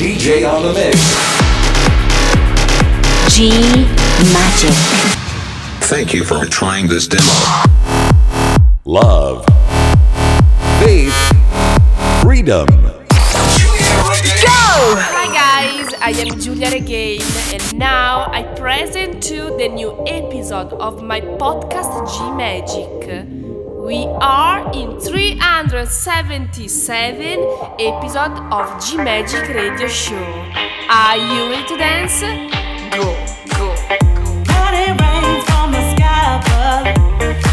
DJ on the mix. G Magic. Thank you for trying this demo. Love. Faith. Freedom. Go! Hi guys, I am Giulia again, and now I present to the new episode of my podcast G Magic. We are in 377 episode of G Magic Radio Show. Are you ready to dance? Go, go, go. From the sky above.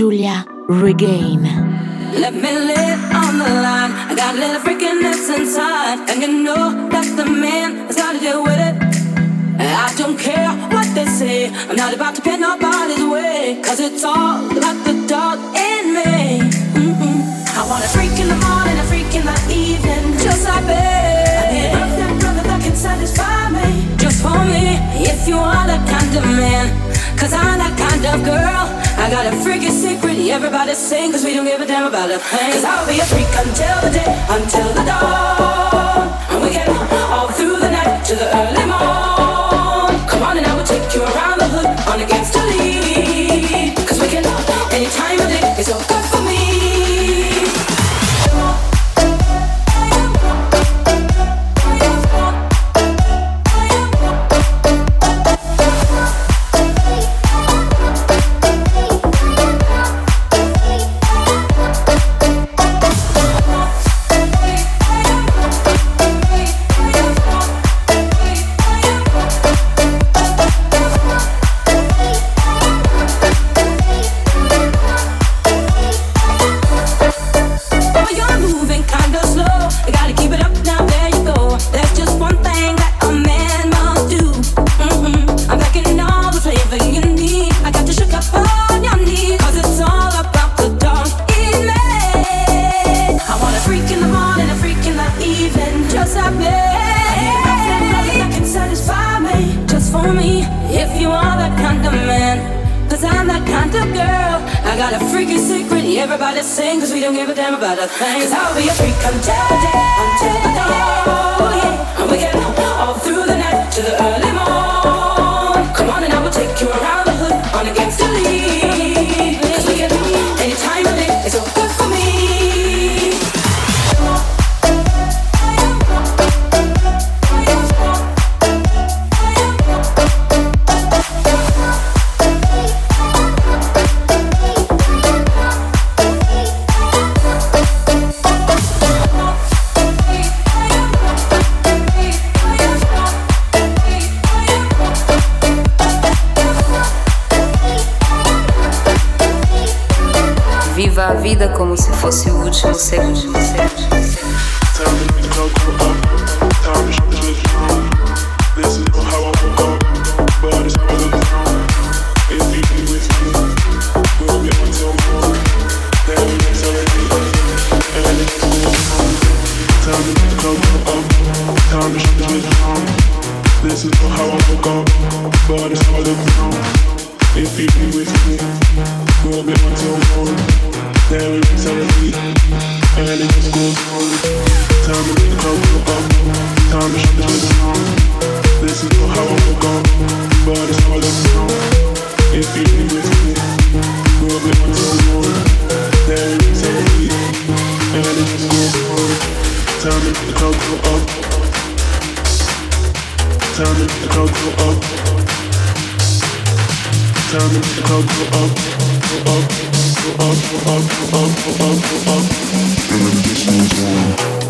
DJ Giulia Regain. Let me live on the line. I got a little freakiness inside, and you know that the man has got to deal with it. I don't care what they say. I'm not about to pin nobody's way, cause it's all about the dog in me. Mm-mm. I want a freak in the morning, a freak in the evening, just like me. I need that satisfy me, just for me. If you are that kind of man, cause I'm that kind of girl. I got a freaky secret, everybody sing, cause we don't give a damn about a thing. Cause I'll be a freak until the day, until the dawn. And we can all through the night to the early morn. Come on and I will take you around the hood on against the lead. Cause we can any time of day, it's all Everybody sing, cause we don't give a damn about a thing. Cause I'll be a freak until the day, until the dawn. Yeah. And we can all through the night to the early morn. To make the club go up. To make the club go up, go up, go up, go up, go up, go up, go up. And then this goes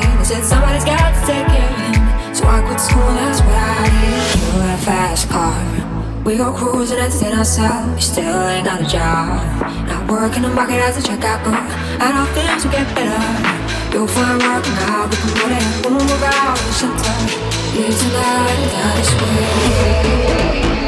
free. They said somebody's got to take care of him. So I quit school, that's what I did. You got a fast car. We go cruising, and entertain ourselves. You still ain't got a job. Not working the market as a checkout girl. I don't think things will get better. You'll find work and I'll be promoted. We'll move out of the shelter. Live tonight and die this way.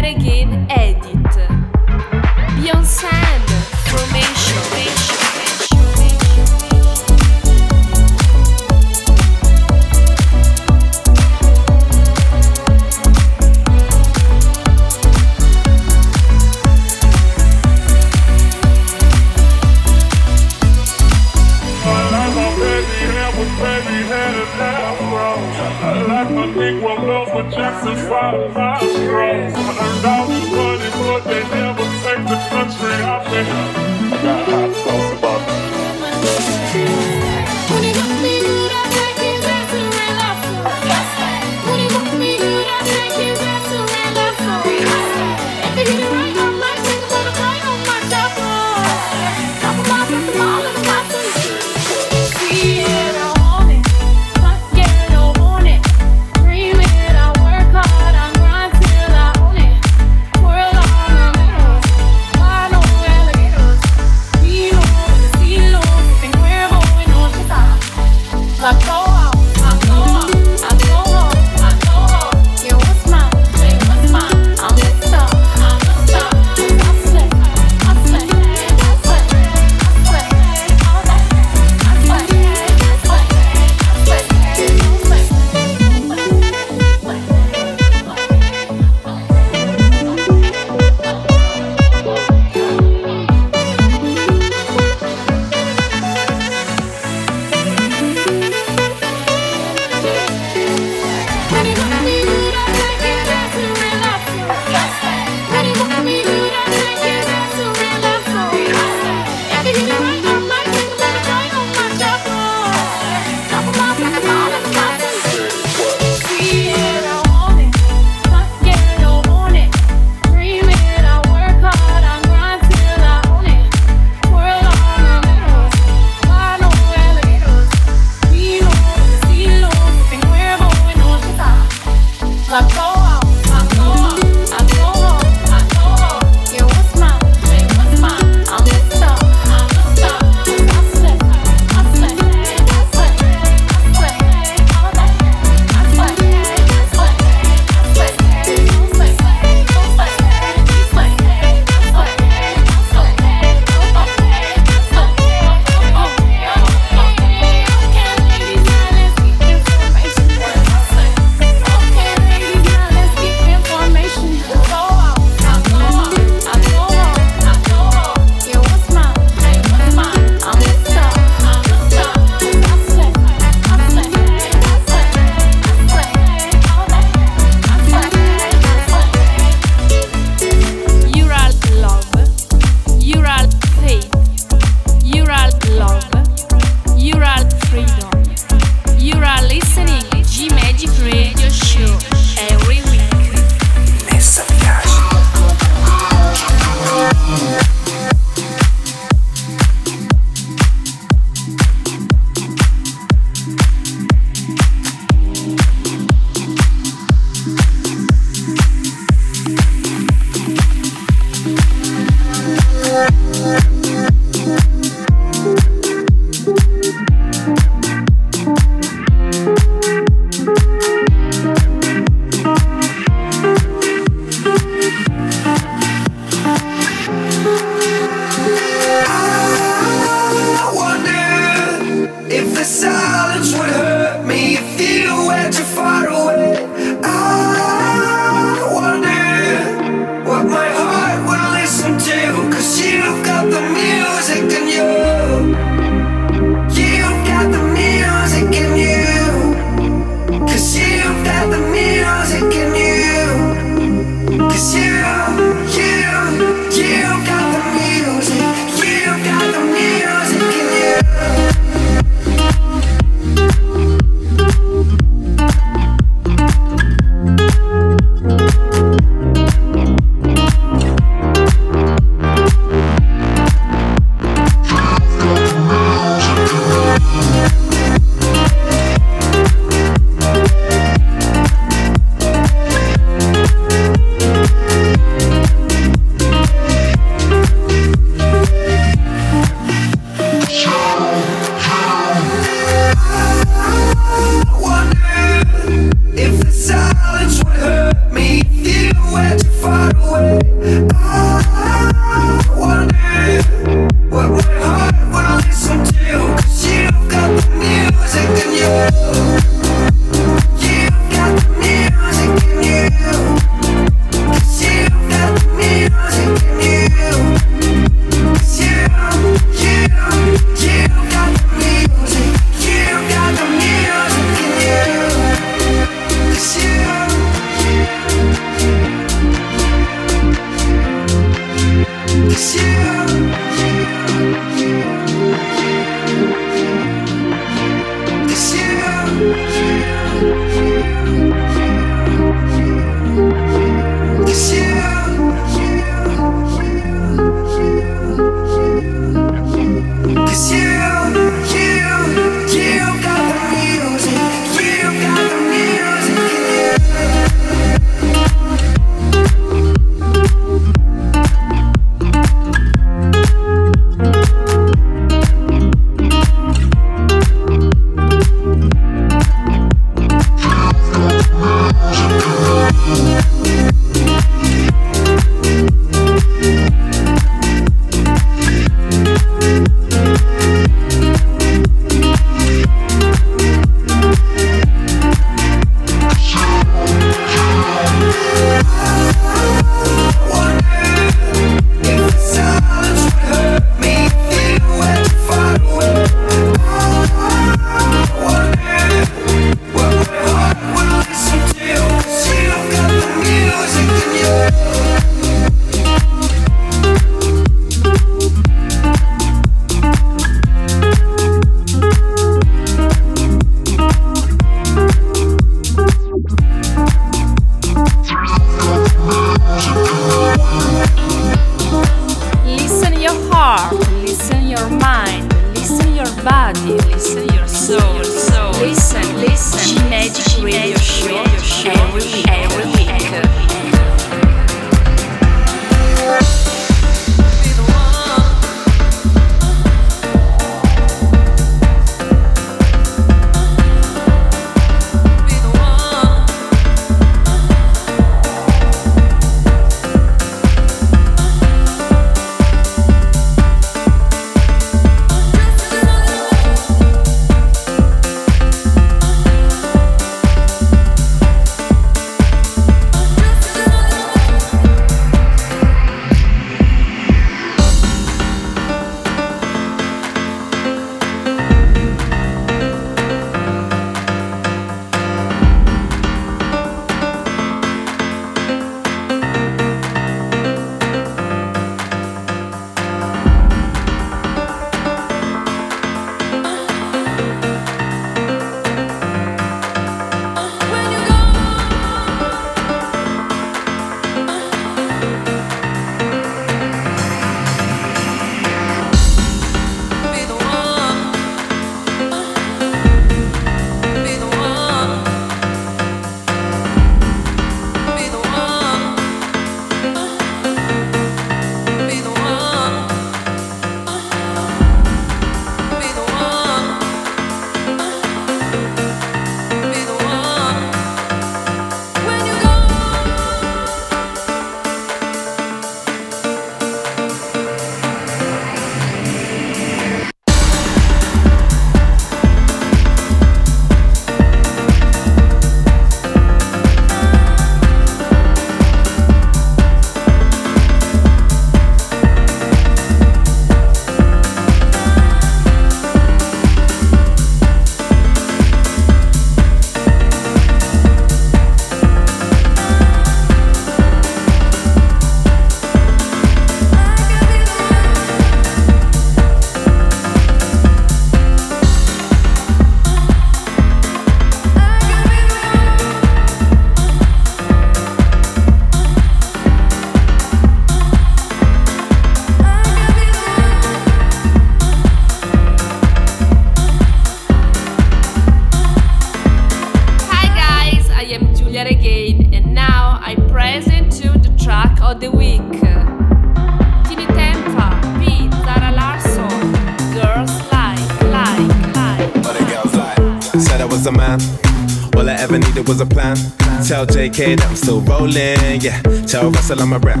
Rolling, yeah. Tell Russell I'm a rap,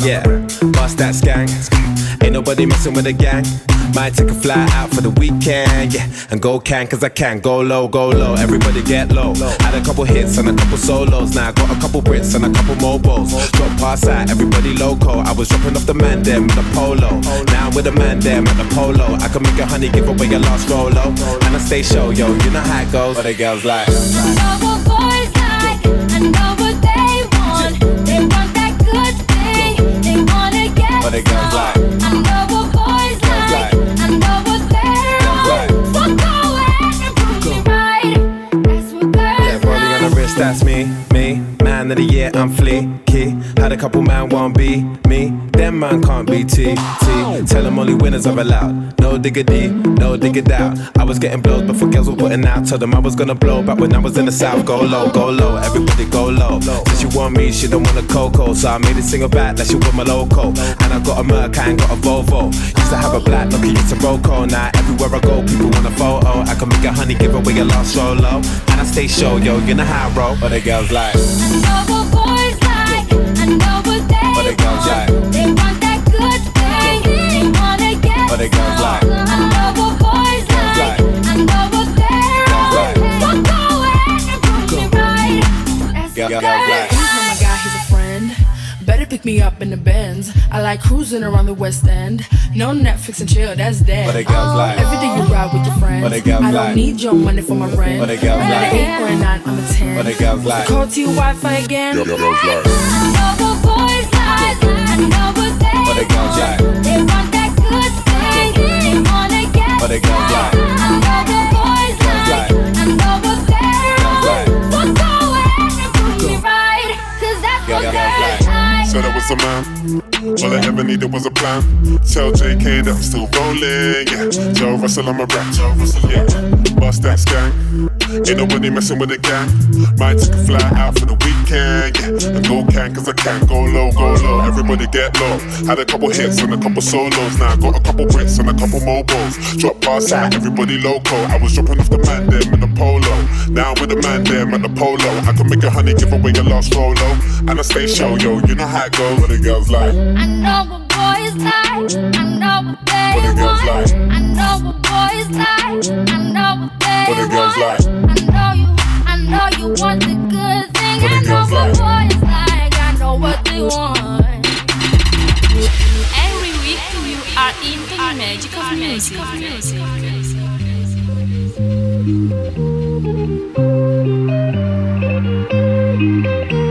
yeah. Bust that skank. Ain't nobody messing with the gang. Might take a fly out for the weekend, yeah. And go can, cause I can. Go low, go low, everybody get low. Had a couple hits and a couple solos. Now I got a couple Brits and a couple MOBOs. Drop pass out, everybody loco. I was dropping off the man them in the polo. Now I'm with the man them at the polo. I can make a honey give away a lost rolo. And I stay show, yo, you know how it goes. But the girls like. Wanna get But like. I know what boys like, I know what they're on. So go ahead and prove me right. That's what girls Yeah, rolling on the wrist, that's me. Of the year, I'm fleeky. Had a couple man won't be me. Them man can't be T, T. Tell them only winners are allowed. No diggity, no diggity out. I was getting blows before girls were putting out. Told them I was gonna blow back when I was in the south. Go low, go low, everybody go low. Since you want me, she don't want a cocoa. So I made it single back like she want my loco. And I got a Merc, I ain't got a Volvo. Used to have a black Nokia, it's a Roco. Now everywhere I go, people want a photo. I can make a honey, give away a lost solo. And I stay show, yo, you know how I roll. But the girls like. What boys like, I know what they But the girls like. want. They want pick me up in the Benz. I like cruising around the West End. No Netflix and chill, that's dead. But the girls oh, like. Every day you ride with your friends. But the girls I don't like. need your money for my rent. But the girls I'm like. an eight or a nine, I'm a ten. But the girls like. Call to your Wi-Fi again. I know what boys like, I know what they But the girls want. like. They want that good thing, they wanna get But the girls like. A man. All I ever needed was a plan. Tell JK that I'm still rolling. Yeah. Joe Russell, I'm a Russell, yeah. Bust that skank. Ain't nobody messing with the gang. Might take a fly out for the weekend. Yeah. And go can, cause I can't Go low, go low. Everybody get low. Had a couple hits and a couple solos. Now I got a couple Brits and a couple MOBOs. Drop pass out, everybody loco. I was dropping off the man them in the polo. Now I'm with the man them at the polo. I can make a honey give away a lost rolo. And I stay show, yo. You know how it goes. The girls like like. I know what boys like. I know what they what the want. Like. I know what boys like. I know what they what the want. Like. I know you. I know you want the good thing. What I know what like. boys like. I know what they want. Every week you are in the magic of music. music. music.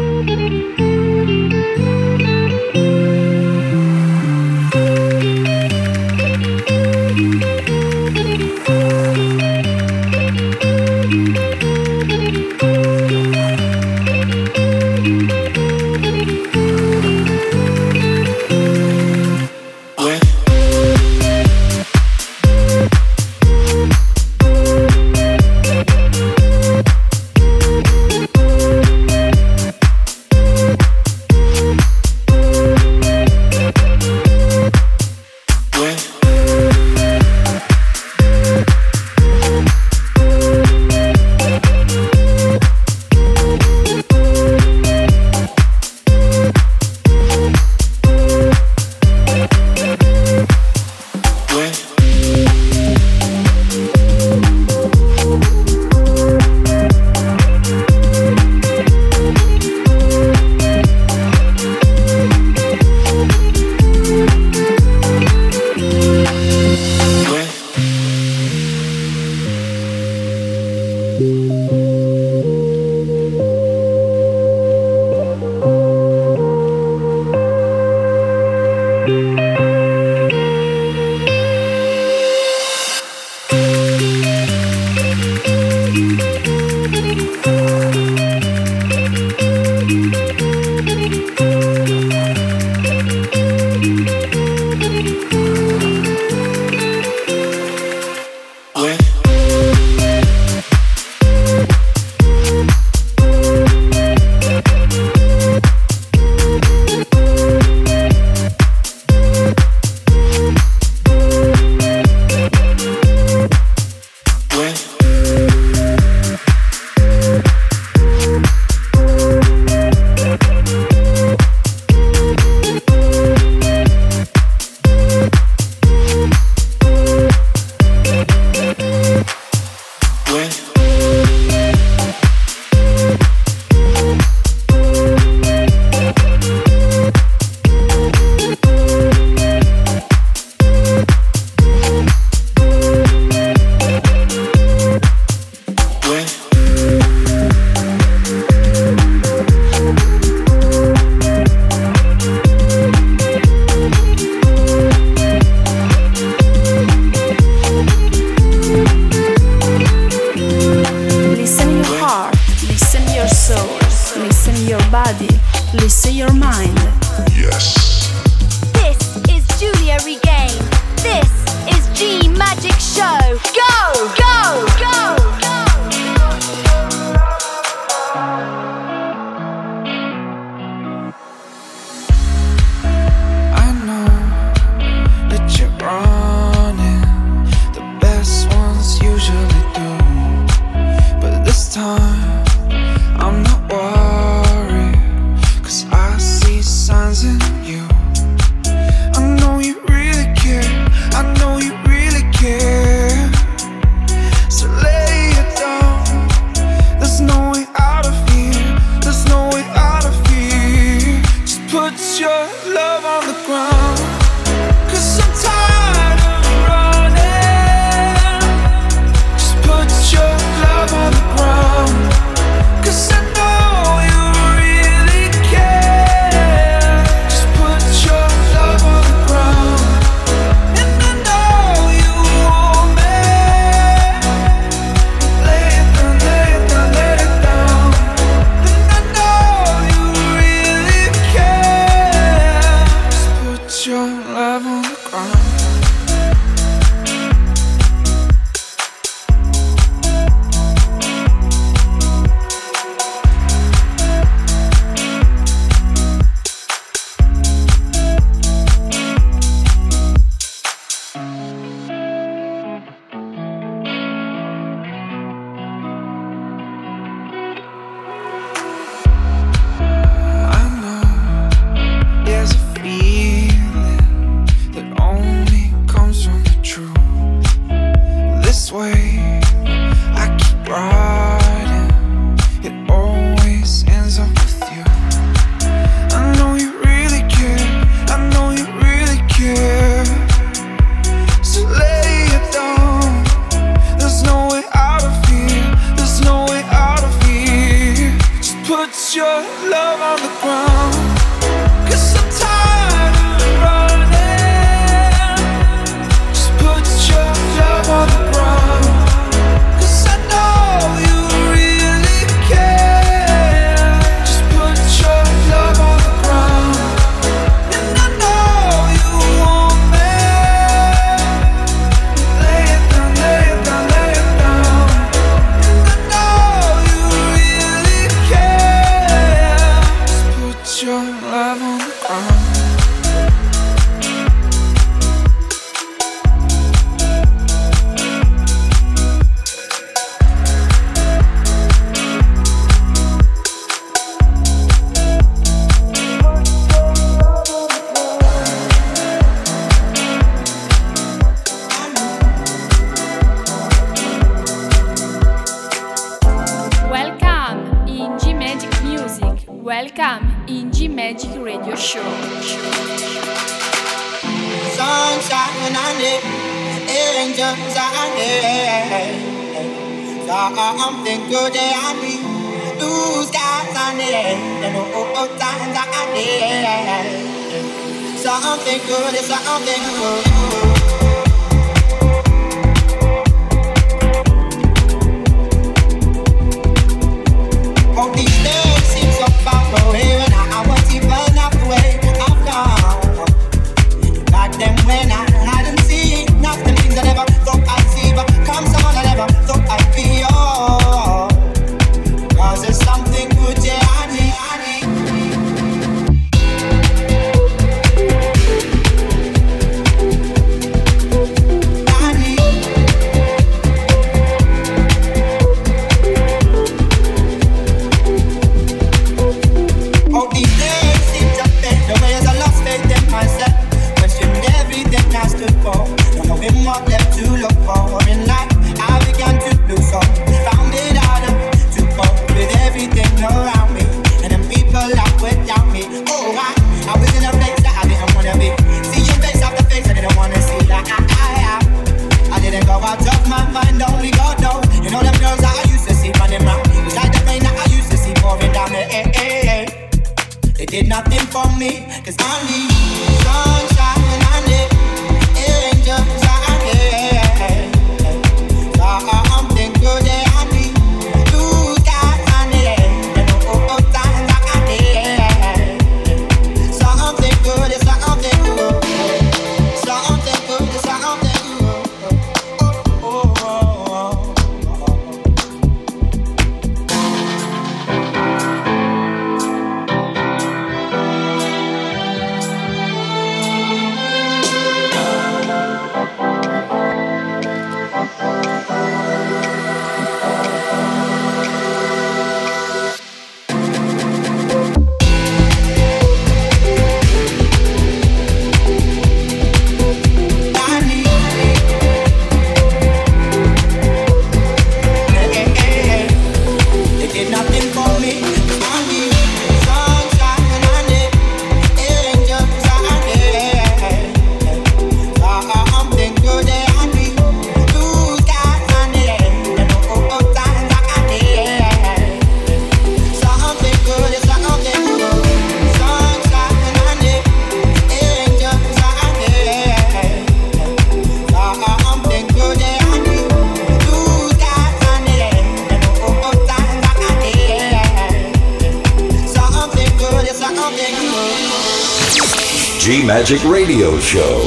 Magic Radio Show.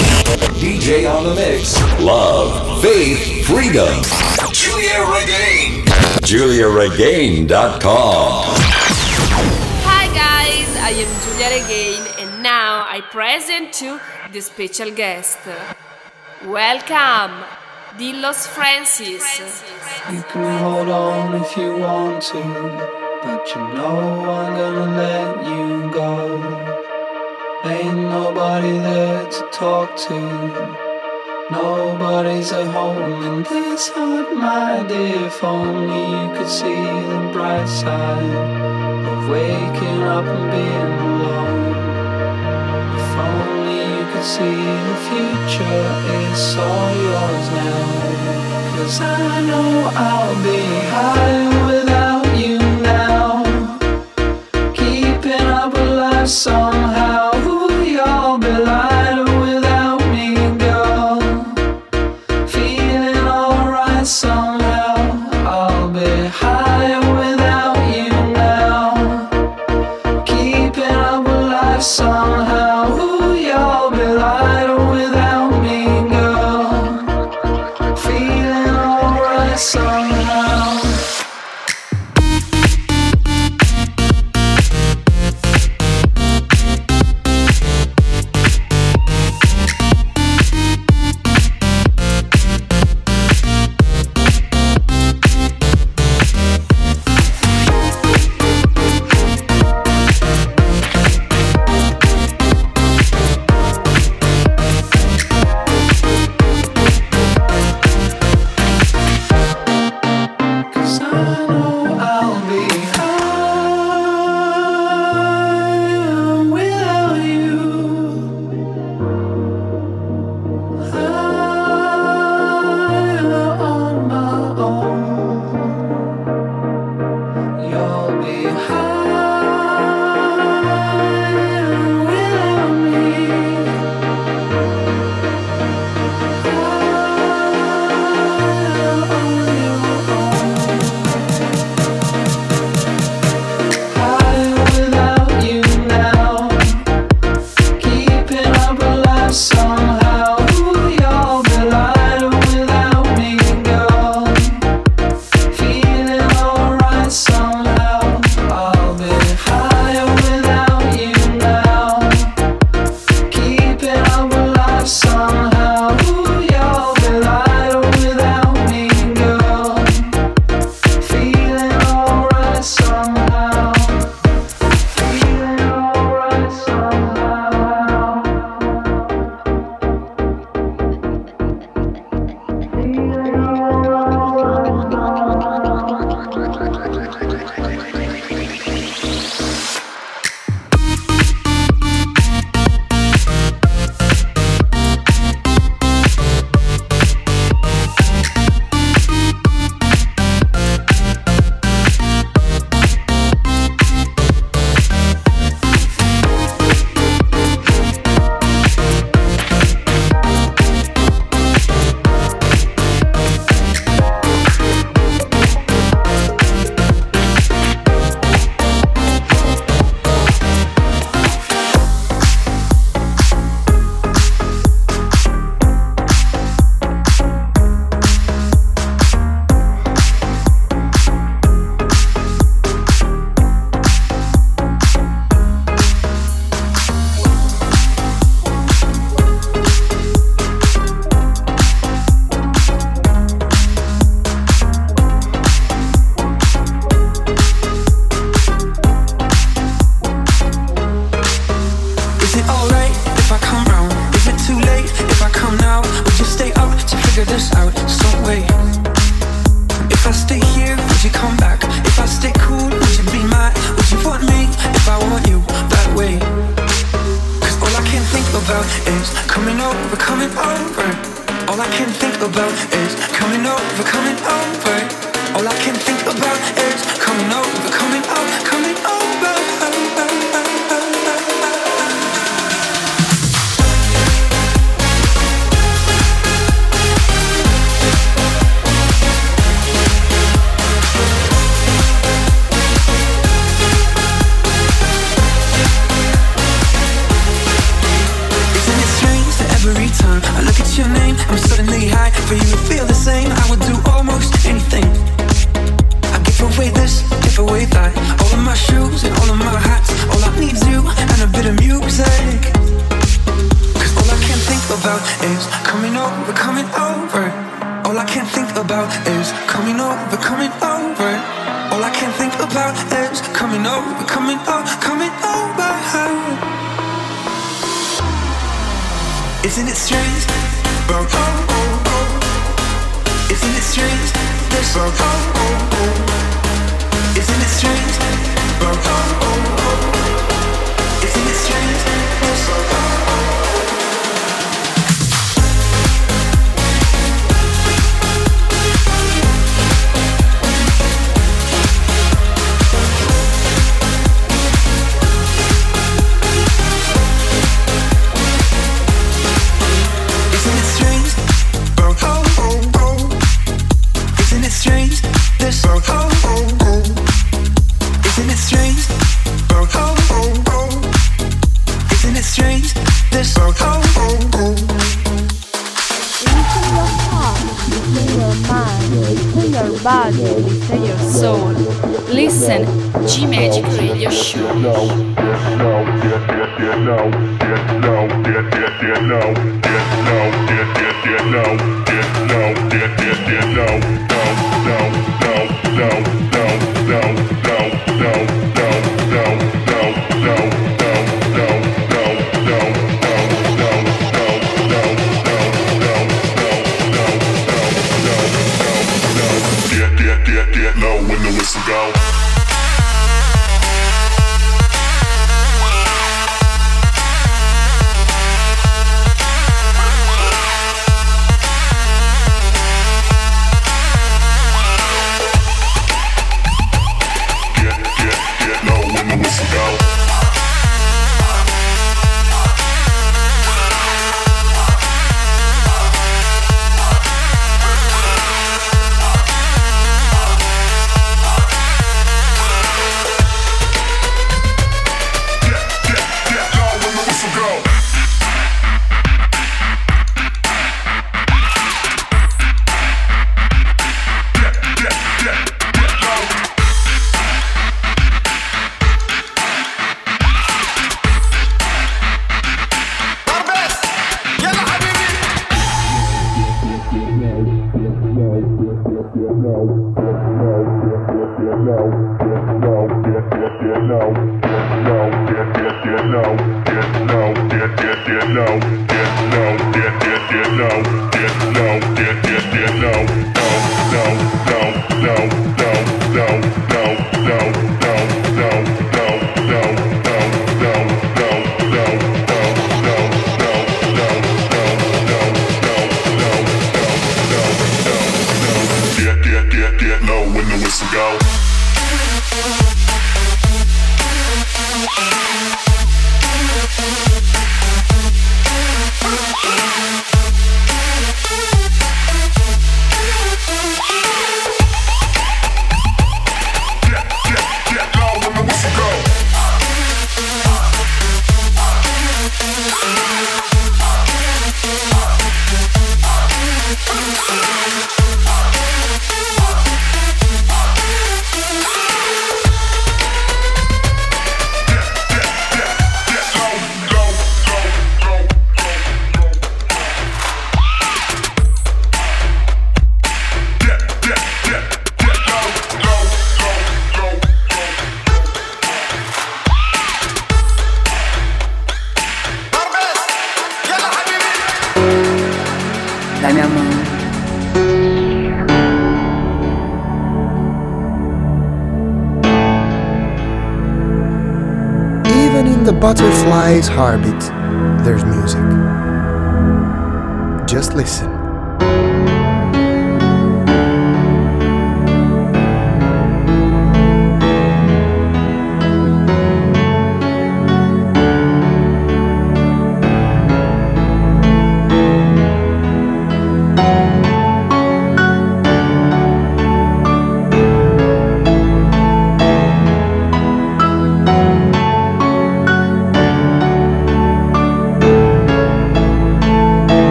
DJ on the mix. Love, faith, freedom. Giulia Regain. GiuliaRegain.com. Hi guys, I am Giulia Regain and now I present to the special guest. Welcome, Dillon Francis. You can hold on if you want to, but you know I'm gonna let you go. Ain't nobody there to talk to. Nobody's at home in this heart, my dear. If only you could see the bright side of waking up and being alone. If only you could see the future is all yours now. Cause I know I'll be high without you now. Keeping up with life somehow.